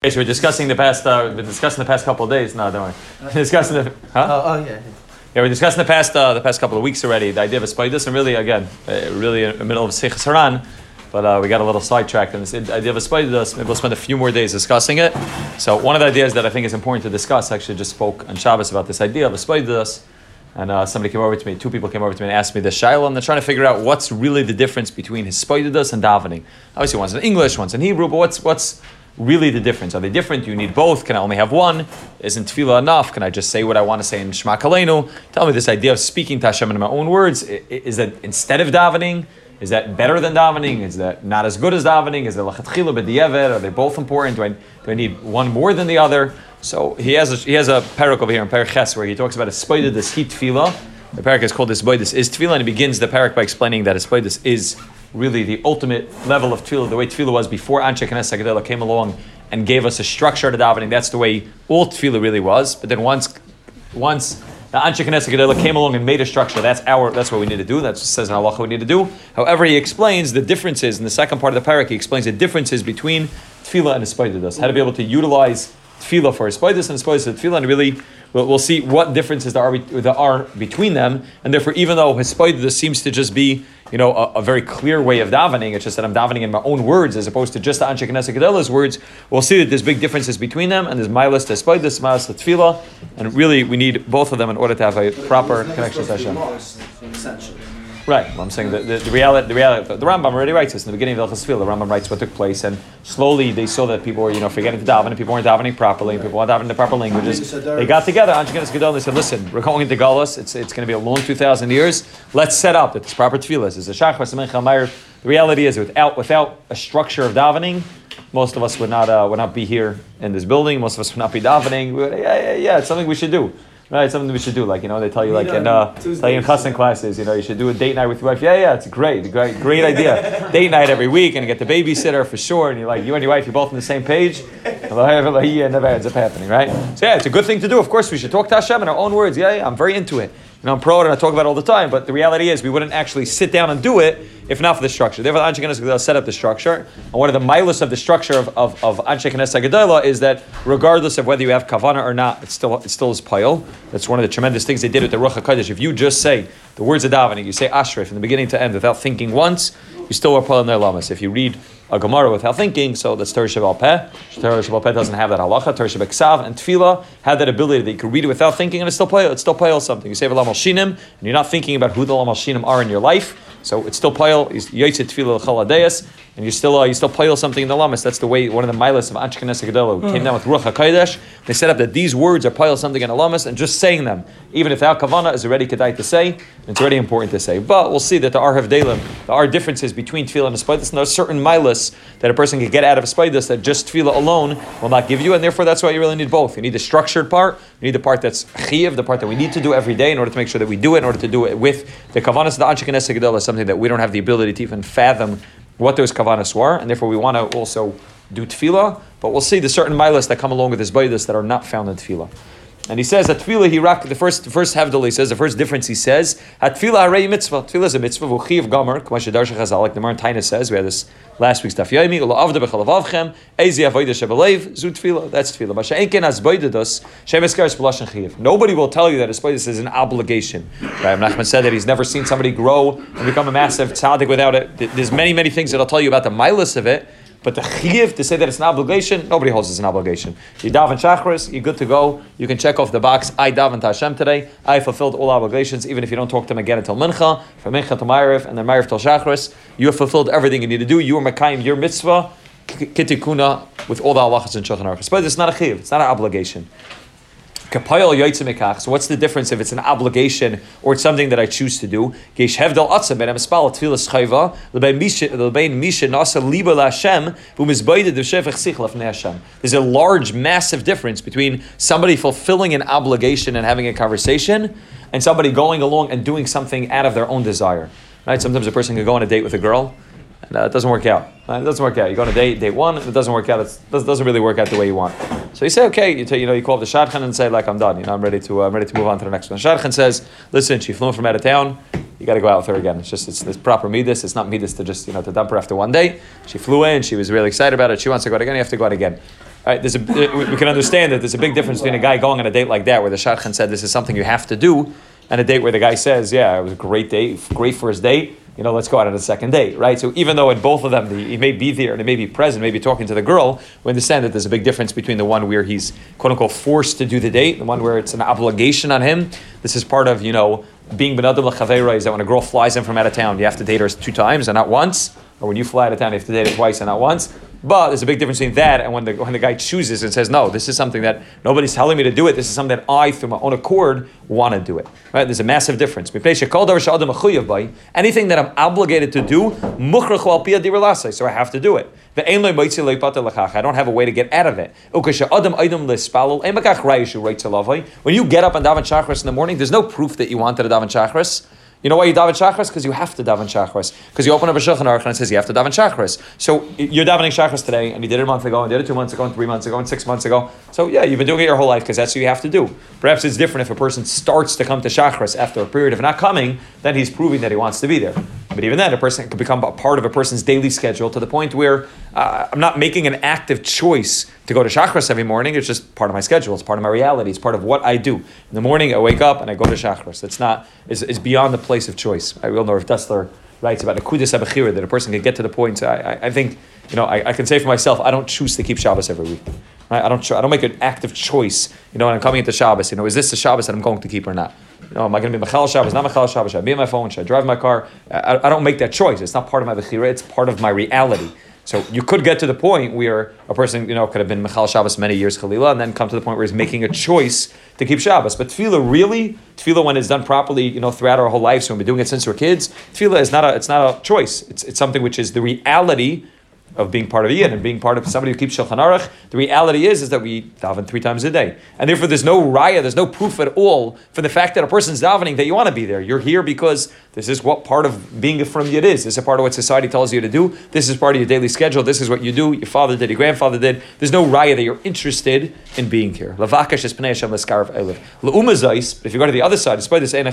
Okay, so we're discussing the past. Uh, we've been discussing the past couple of days. No, don't worry. discussing the. Huh? Oh, oh yeah. Yeah, we're discussing the past uh, the past couple of weeks already. The idea of a spider, and really, again, uh, really in the middle of Sichos HaRan, but uh, we got a little sidetracked in this idea of a spider. Maybe we'll spend a few more days discussing it. So one of the ideas that I think is important to discuss, actually, just spoke on Shabbos about this idea of a spider. And uh, somebody came over to me, two people came over to me and asked me the Shiloh, and they're trying to figure out what's really the difference between his Hispaidas and davening. Obviously, one's in English, one's in Hebrew, but what's, what's really the difference? Are they different? Do you need both? Can I only have one? Isn't tefillah enough? Can I just say what I want to say in Shema Koleinu? Tell me this idea of speaking to Hashem in my own words. Is that instead of davening? Is that better than davening? Is that not as good as davening? Is it lachatchila b'di'evet? Are they both important? Do I, do I need one more than the other? So he has a, he has a parak over here in Parak where he talks about a spider this heat tefillah. The parak is called this boy, This is tefillah, and he begins the parak by explaining that a this is really the ultimate level of tefillah, the way tefillah was before Anshe Knesset HaGedolah came along and gave us a structure to davening. That's the way all tefillah really was. But then once, once the Anshe Knesset HaGedolah came along and made a structure, that's our, that's what we need to do. That's what says in Allah we need to do. However, he explains the differences in the second part of the parak. He explains the differences between tefillah and a how to be able to utilize tefillah for Espoidus and Espoidus for tefillah, and really we'll, we'll, see what differences there are, there are between them. And therefore, even though Espoidus seems to just be you know, a, a, very clear way of davening. It's just that I'm davening in my own words as opposed to just the Anshe Knesset Gedolah's words. We'll see that there's big differences between them, and there's Espoidus, Milas to Tefillah, and really we need both of them in order to have a proper connection to Hashem. Right. Well, I'm saying that the, the, reality, the reality, the Rambam already writes this in the beginning of the Fil. The Rambam writes what took place, and slowly they saw that people were, you know, forgetting to daven, and people weren't davening properly, and people weren't davening the proper languages. They got together, Anshkenes Gadol, they said, "Listen, we're going into Galus. It's it's going to be a long two thousand years. Let's set up that this proper tefillah is a shachar The reality is, without without a structure of davening, most of us would not uh, would not be here in this building. Most of us would not be davening. Yeah, yeah, yeah. It's something we should do. Right, something we should do. Like you know, they tell you like in uh, tell you in custom classes, you know, you should do a date night with your wife. Yeah, yeah, it's great, great, great idea. date night every week, and you get the babysitter for sure. And you're like, you and your wife, you're both on the same page. never ends up happening, right? So yeah, it's a good thing to do. Of course, we should talk to Hashem in our own words. Yeah, yeah, I'm very into it. Know, I'm pro and I talk about it all the time, but the reality is we wouldn't actually sit down and do it if not for the structure. Therefore, Anshe Knesset set up the structure. And one of the milas of the structure of, of, of Anshe Knesset is that regardless of whether you have kavana or not, it's still, it still is pile. That's one of the tremendous things they did with the Ruach HaKodesh. If you just say the words of davening, you say Ashrei from the beginning to end without thinking once, you still are pile in their lamas. If you read a Gemara without thinking, so that's Torah SheBaal Peh. Torah SheBaal Peh doesn't have that halacha. Torah SheBichsav and Tefillah had that ability that you could read it without thinking and it's still play, it's still play something. You say V'lam Shinim, and you're not thinking about who the Lam Shinim are in your life. So it's still pile, Yaitse Tefillah Chaladeus, and you still uh, you still pile something in the lamas. That's the way one of the milas of Anshe Knesset Gedolah came down with Ruach HaKodesh. They set up that these words are pile something in the lamas, and just saying them, even if our kavana is already kedai to say, it's already important to say. But we'll see that there are havdalim, there are differences between tefillah and a spidas, and there are certain milas that a person can get out of a spidas that just tefillah alone will not give you, and therefore that's why you really need both. You need the structured part, you need the part that's chiv, the part that we need to do every day in order to make sure that we do it, in order to do it with the kavanas of the Anshe Knesset Gedolah, something that we don't have the ability to even fathom what those kavanas were, and therefore we want to also do tefillah. But we'll see the certain milas that come along with this baydus that are not found in tefillah. And he says that tefillah he rak the first the first havdal he says the first difference he says at tefillah harei mitzvah. Tefillah is a mitzvah. V'chiv gomer k'ma shedarsha chazal like the Mar Taina says. We had this last week's daf yomi ula avda b'chalavavchem ezi avodah shebelev zu tefillah that's tefillah ma she'enken as boidados shemeskaris b'lashon chiv nobody will tell you that a boidados is an obligation. Right? Nachman said that he's never seen somebody grow and become a massive tzaddik without it. There's many many things that I'll tell you about the milas of it but the chiv to say that it's an obligation, nobody holds it's an obligation. You daven shachris, you're good to go. You can check off the box. I daven to Hashem today. I fulfilled all obligations, even if you don't talk to him again until mincha, from mincha to ma'ariv, and then ma'ariv till shachris. You have fulfilled everything you need to do. You are makayim your mitzvah, kitikuna, with all the halachas and shulchan. But it's not a chiv. It's not an obligation. So what's the difference if it's an obligation or it's something that I choose to do? There's a large, massive difference between somebody fulfilling an obligation and having a conversation and somebody going along and doing something out of their own desire. Right? Sometimes a person can go on a date with a girl and uh, it doesn't work out. It doesn't work out. You go on a date, date one, it doesn't work out. It doesn't really work out the way you want. So you say, okay, you, t- you know, you call the shadchan and say, like, I'm done. You know, I'm ready to, uh, I'm ready to move on to the next one. Shadchan says, listen, she flew from out of town. you got to go out with her again. It's just it's this proper midas. It's not midas to just you know to dump her after one day. She flew in. She was really excited about it. She wants to go out again. You have to go out again. All right, there's a, we can understand that there's a big difference between a guy going on a date like that, where the shadchan said this is something you have to do, and a date where the guy says, "Yeah, it was a great date, great first date." You know, let's go out on a second date, right? So even though in both of them the, he may be there and he may be present, maybe talking to the girl, we understand that there's a big difference between the one where he's quote unquote forced to do the date, the one where it's an obligation on him. This is part of you know being benadam l'chaveira is that when a girl flies in from out of town, you have to date her two times and not once, or when you fly out of town, you have to date her twice and not once. But there's a big difference between that and when the, when the guy chooses and says, no, this is something that nobody's telling me to do it. This is something that I, through my own accord, want to do it. Right? There's a massive difference. Anything that I'm obligated to do, so I have to do it. I don't have a way to get out of it. When you get up and daven shachris in the morning, there's no proof that you wanted to daven shachris. You know why you daven shachris? Because you have to daven shachris. Because you open up a shulchan aruch and it says you have to daven shachris. So you're davening shachris today, and you did it a month ago, and did it two months ago, and three months ago, and six months ago. So yeah, you've been doing it your whole life because that's what you have to do. Perhaps it's different if a person starts to come to shachris after a period of not coming, then he's proving that he wants to be there. But even then, a person can become a part of a person's daily schedule to the point where uh, I'm not making an active choice to go to shachris every morning. It's just part of my schedule. It's part of my reality. It's part of what I do. In the morning, I wake up and I go to shachris. It's not. It's, it's beyond the place of choice. I will know if Dessler writes about the kudus abachira that a person can get to the point. I, I, I think you know I, I, can say for myself, I don't choose to keep Shabbos every week. Right? I don't. I don't make an active choice. You know, when I'm coming into Shabbos, you know, is this the Shabbos that I'm going to keep or not? Know, am I going to be Machal Shabbos, not Machal Shabbos? Should I be on my phone? Should I drive my car? I, I don't make that choice. It's not part of my Bechira, it's part of my reality. So you could get to the point where a person, you know, could have been Michal Shabbos many years, Khalila, and then come to the point where he's making a choice to keep Shabbos. But tefillah, really, tefillah, when it's done properly, you know, throughout our whole lives, so we've been doing it since we're kids, tefillah is not a, it's not a choice. It's, it's something which is the reality of being part of Ian and being part of somebody who keeps Shulchan Aruch. The reality is, is that we daven three times a day. And therefore there's no raya, there's no proof at all for the fact that a person's davening that you want to be there. You're here because this is what part of being from Yid is. This is a part of what society tells you to do. This is part of your daily schedule. This is what you do. Your father did, your grandfather did. There's no raya that you're interested in being here. Lavakash is Pnei Hashem Leskarv Elif. La'umazais, if you go to the other side, despite this Ein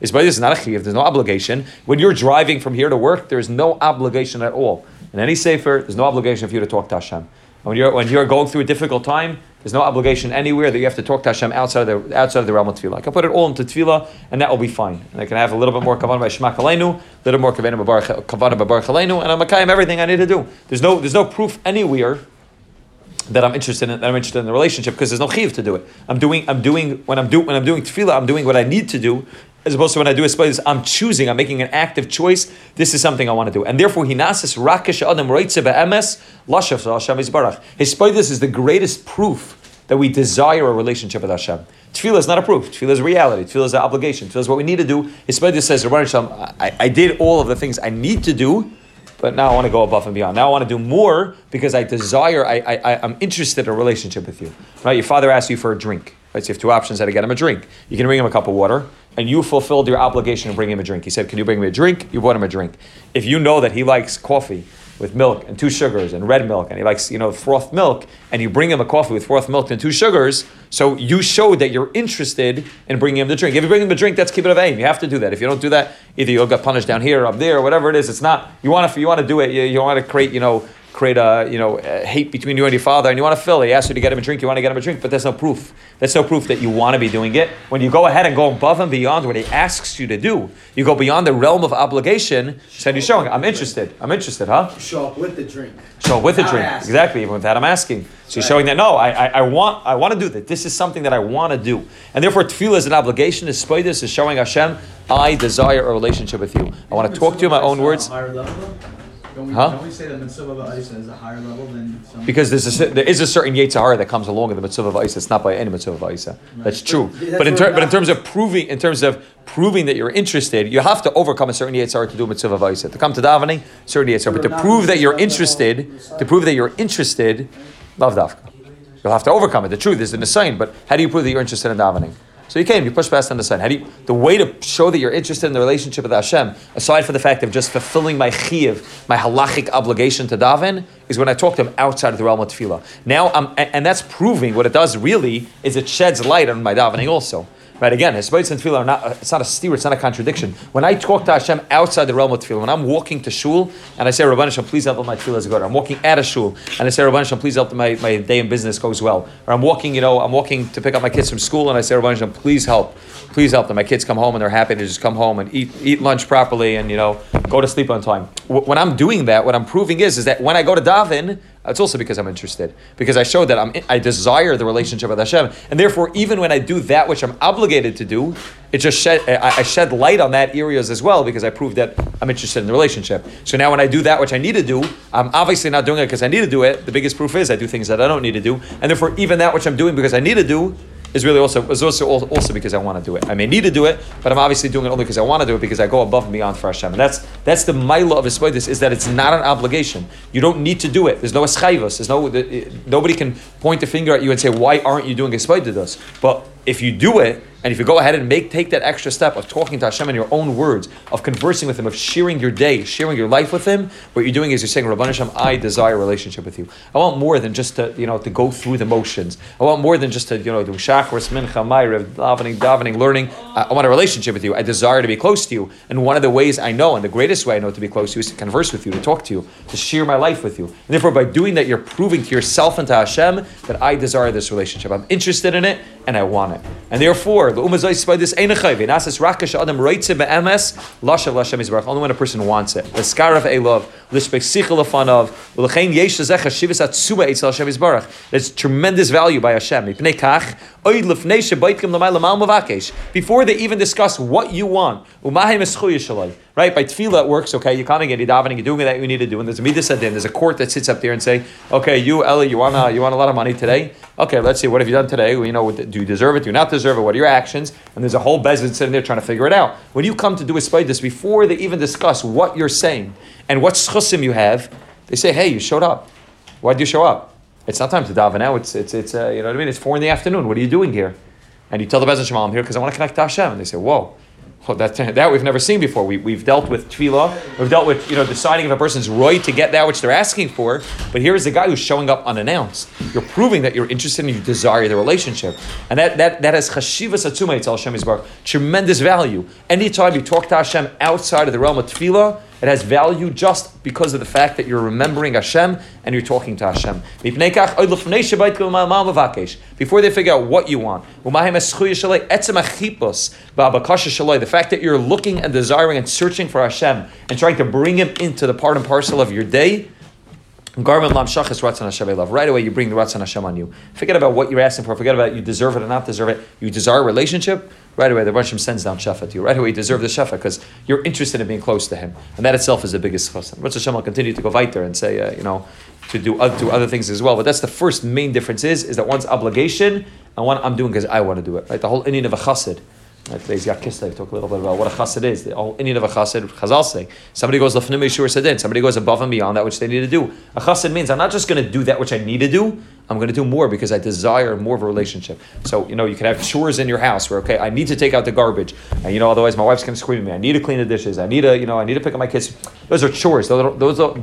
is by this is not a chiv. There's no obligation. When you're driving from here to work, there's no obligation at all. In any sefer, there's no obligation for you to talk to Hashem. When you're, when you're going through a difficult time, there's no obligation anywhere that you have to talk to Hashem outside of the, outside of the realm of tefillah. I can put it all into tefillah, and that will be fine. And I can have a little bit more kavanah by Shema Koleinu, a little more kavanah by Barech Aleinu, and I'm makayim everything I need to do. There's no, there's no proof anywhere that I'm interested in that I'm interested in the relationship because there's no chiv to do it. I'm doing I'm doing when I'm do when I'm doing tefillah, I'm doing what I need to do as opposed to when I do a space, I'm choosing, I'm making an active choice. This is something I want to do. And therefore, hinasis rakish adam be'emes lashav Hashem barach. His this is the greatest proof that we desire a relationship with Hashem. Tefillah is not a proof. Tefillah is reality. Tefillah is an obligation. Tefillah is what we need to do. His this says, I, I did all of the things I need to do, but now I want to go above and beyond. Now I want to do more because I desire, I, I, I'm interested in a relationship with you. Right? Your father asks you for a drink. Right? So you have two options how to get him a drink. You can bring him a cup of water, and you fulfilled your obligation to bring him a drink. He said, Can you bring me a drink? You brought him a drink. If you know that he likes coffee with milk and two sugars and red milk, and he likes, you know, froth milk, and you bring him a coffee with froth milk and two sugars, so you showed that you're interested in bringing him the drink. If you bring him a drink, that's it of aim. You have to do that. If you don't do that, either you'll get punished down here or up there, or whatever it is. It's not, you want to, you want to do it, you, you want to create, you know, create a you know a hate between you and your father, and you want to fill it. He asks you to get him a drink, you want to get him a drink, but there's no proof. There's no proof that you want to be doing it. When you go ahead and go above and beyond what he asks you to do, you go beyond the realm of obligation. Said you're showing, I'm interested. I'm interested, huh? Show up with the drink. Show up with the drink. Exactly. Even with that, I'm asking. So you're showing that no, I, I, I, want I want to do that. This is something that I want to do, and therefore tefillah is an obligation. This is showing Hashem, I desire a relationship with you. I want to talk to you in my own words. Don't we, huh? don't we say that mitzvah Isa is a higher level than some? Because there's a, there is a certain Yetzirah that comes along in the mitzvah of Isa. It's not by any mitzvah Isa. Right. That's true. But, that's but in, ter- but in terms of proving, in terms of proving that you're interested, you have to overcome a certain Yetzirah to do mitzvah of Isa. To come to davening, certain Yetzirah. But to prove that you're interested, to prove that you're interested, love dafka. You'll have to overcome it. The truth is in the sign, but how do you prove that you're interested in davening? So you came, you pushed past on the side. How do you, the way to show that you're interested in the relationship with Hashem, aside from the fact of just fulfilling my chiv, my halachic obligation to daven, is when I talk to him outside of the realm of tefillah. Now, I'm, and that's proving what it does really is it sheds light on my davening also. Right, again, Hesbaitz and Tefillah are not, uh, it's not a steer, it's not a contradiction. When I talk to Hashem outside the realm of Tefillah, when I'm walking to Shul and I say, Rabban Hashem, please help my Tefillah good. I'm walking at a Shul and I say, Rabban Hashem, please help my, my day in business goes well. Or I'm walking, you know, I'm walking to pick up my kids from school and I say, Rabban Hashem, please help. Please help them. My kids come home and they're happy to just come home and eat, eat lunch properly and, you know, go to sleep on time. When I'm doing that, what I'm proving is, is that when I go to Davin, it's also because I'm interested, because I show that I'm, I desire the relationship with Hashem, and therefore, even when I do that which I'm obligated to do, it just shed, I, I shed light on that areas as well because I prove that I'm interested in the relationship. So now, when I do that which I need to do, I'm obviously not doing it because I need to do it. The biggest proof is I do things that I don't need to do, and therefore, even that which I'm doing because I need to do is really also is also also because I want to do it. I may need to do it, but I'm obviously doing it only because I want to do it because I go above and beyond for Hashem. And that's that's the milah of Espoidis is that it's not an obligation. You don't need to do it. There's no eschayvus. There's no nobody can point a finger at you and say why aren't you doing Espoidis? But if you do it, and if you go ahead and make take that extra step of talking to Hashem in your own words, of conversing with Him, of sharing your day, sharing your life with Him, what you're doing is you're saying, Rabban Hashem, I desire a relationship with you. I want more than just to you know to go through the motions. I want more than just to you know do shachris, mincha, ma'ariv, davening, davening, learning. I, I want a relationship with you. I desire to be close to you. And one of the ways I know, and the greatest way I know to be close to you, is to converse with you, to talk to you, to share my life with you. And therefore, by doing that, you're proving to yourself and to Hashem that I desire this relationship. I'm interested in it and I want it. And therefore, the umazais by this einachayv. And asas rakash adam roitze be'emes lashav lashem yisbarach. Only when a person wants it. The skarav elov l'shpesichel afanav l'chein yesh zecha shivas atzuma etzel Hashem yisbarach. There's tremendous value by Hashem. Mipnei kach oid lefnei shebaitkim l'may l'mal mavakesh. Before they even discuss what you want, umahem eschuy shalai. Right by tefillah it works. Okay, You're coming in, you davening, you're doing that you need to do. And there's a midas adin. There's a court that sits up there and say, okay, you Eli, you want you want a lot of money today. Okay, let's see. What have you done today? You know, do you deserve it? Do you not deserve it? What are your actions? And there's a whole beis din sitting there trying to figure it out. When you come to do a this before they even discuss what you're saying and what schusim you have, they say, hey, you showed up. Why did you show up? It's not time to daven now. It's it's it's uh, you know what I mean. It's four in the afternoon. What are you doing here? And you tell the beis din Shema, I'm here because I want to connect to Hashem. And they say, whoa. Well, that, that we've never seen before. We, we've dealt with tefillah. We've dealt with you know deciding if a person's right to get that which they're asking for. But here is the guy who's showing up unannounced. You're proving that you're interested and you desire the relationship, and that that that has chashivas atzuma. It's Hashem Yisbarach. Tremendous value. Anytime you talk to Hashem outside of the realm of tefillah, it has value just because of the fact that you're remembering Hashem and you're talking to Hashem. Before they figure out what you want. The fact that you're looking and desiring and searching for Hashem and trying to bring Him into the part and parcel of your day. Right away, you bring the Ratzon Hashem on you. Forget about what you're asking for. Forget about you deserve it or not deserve it. You desire a relationship right away the Russian sends down Shefa to you. Right away you deserve the Shefa because you're interested in being close to him. And that itself is the biggest chassan. Rosh Hashem will continue to go weiter and say, uh, you know, to do, uh, do other things as well. But that's the first main difference is, is that one's obligation and one I'm doing because I want to do it. Right? The whole Indian of a chassid. Today's Yad Kislev talk a little bit about what a chassid is. The whole Indian of a chassid, Chazal say, somebody goes lefnim yeshur sedin, somebody goes above and beyond that which they need to do. A chassid means I'm not just going to do that which I need to do, I'm going to do more because I desire more of a relationship. So, you know, you can have chores in your house where, okay, I need to take out the garbage. And, you know, otherwise my wife's going to scream at me. I need to clean the dishes. I need to, you know, I need to pick up my kids. Those are chores. Those, those, those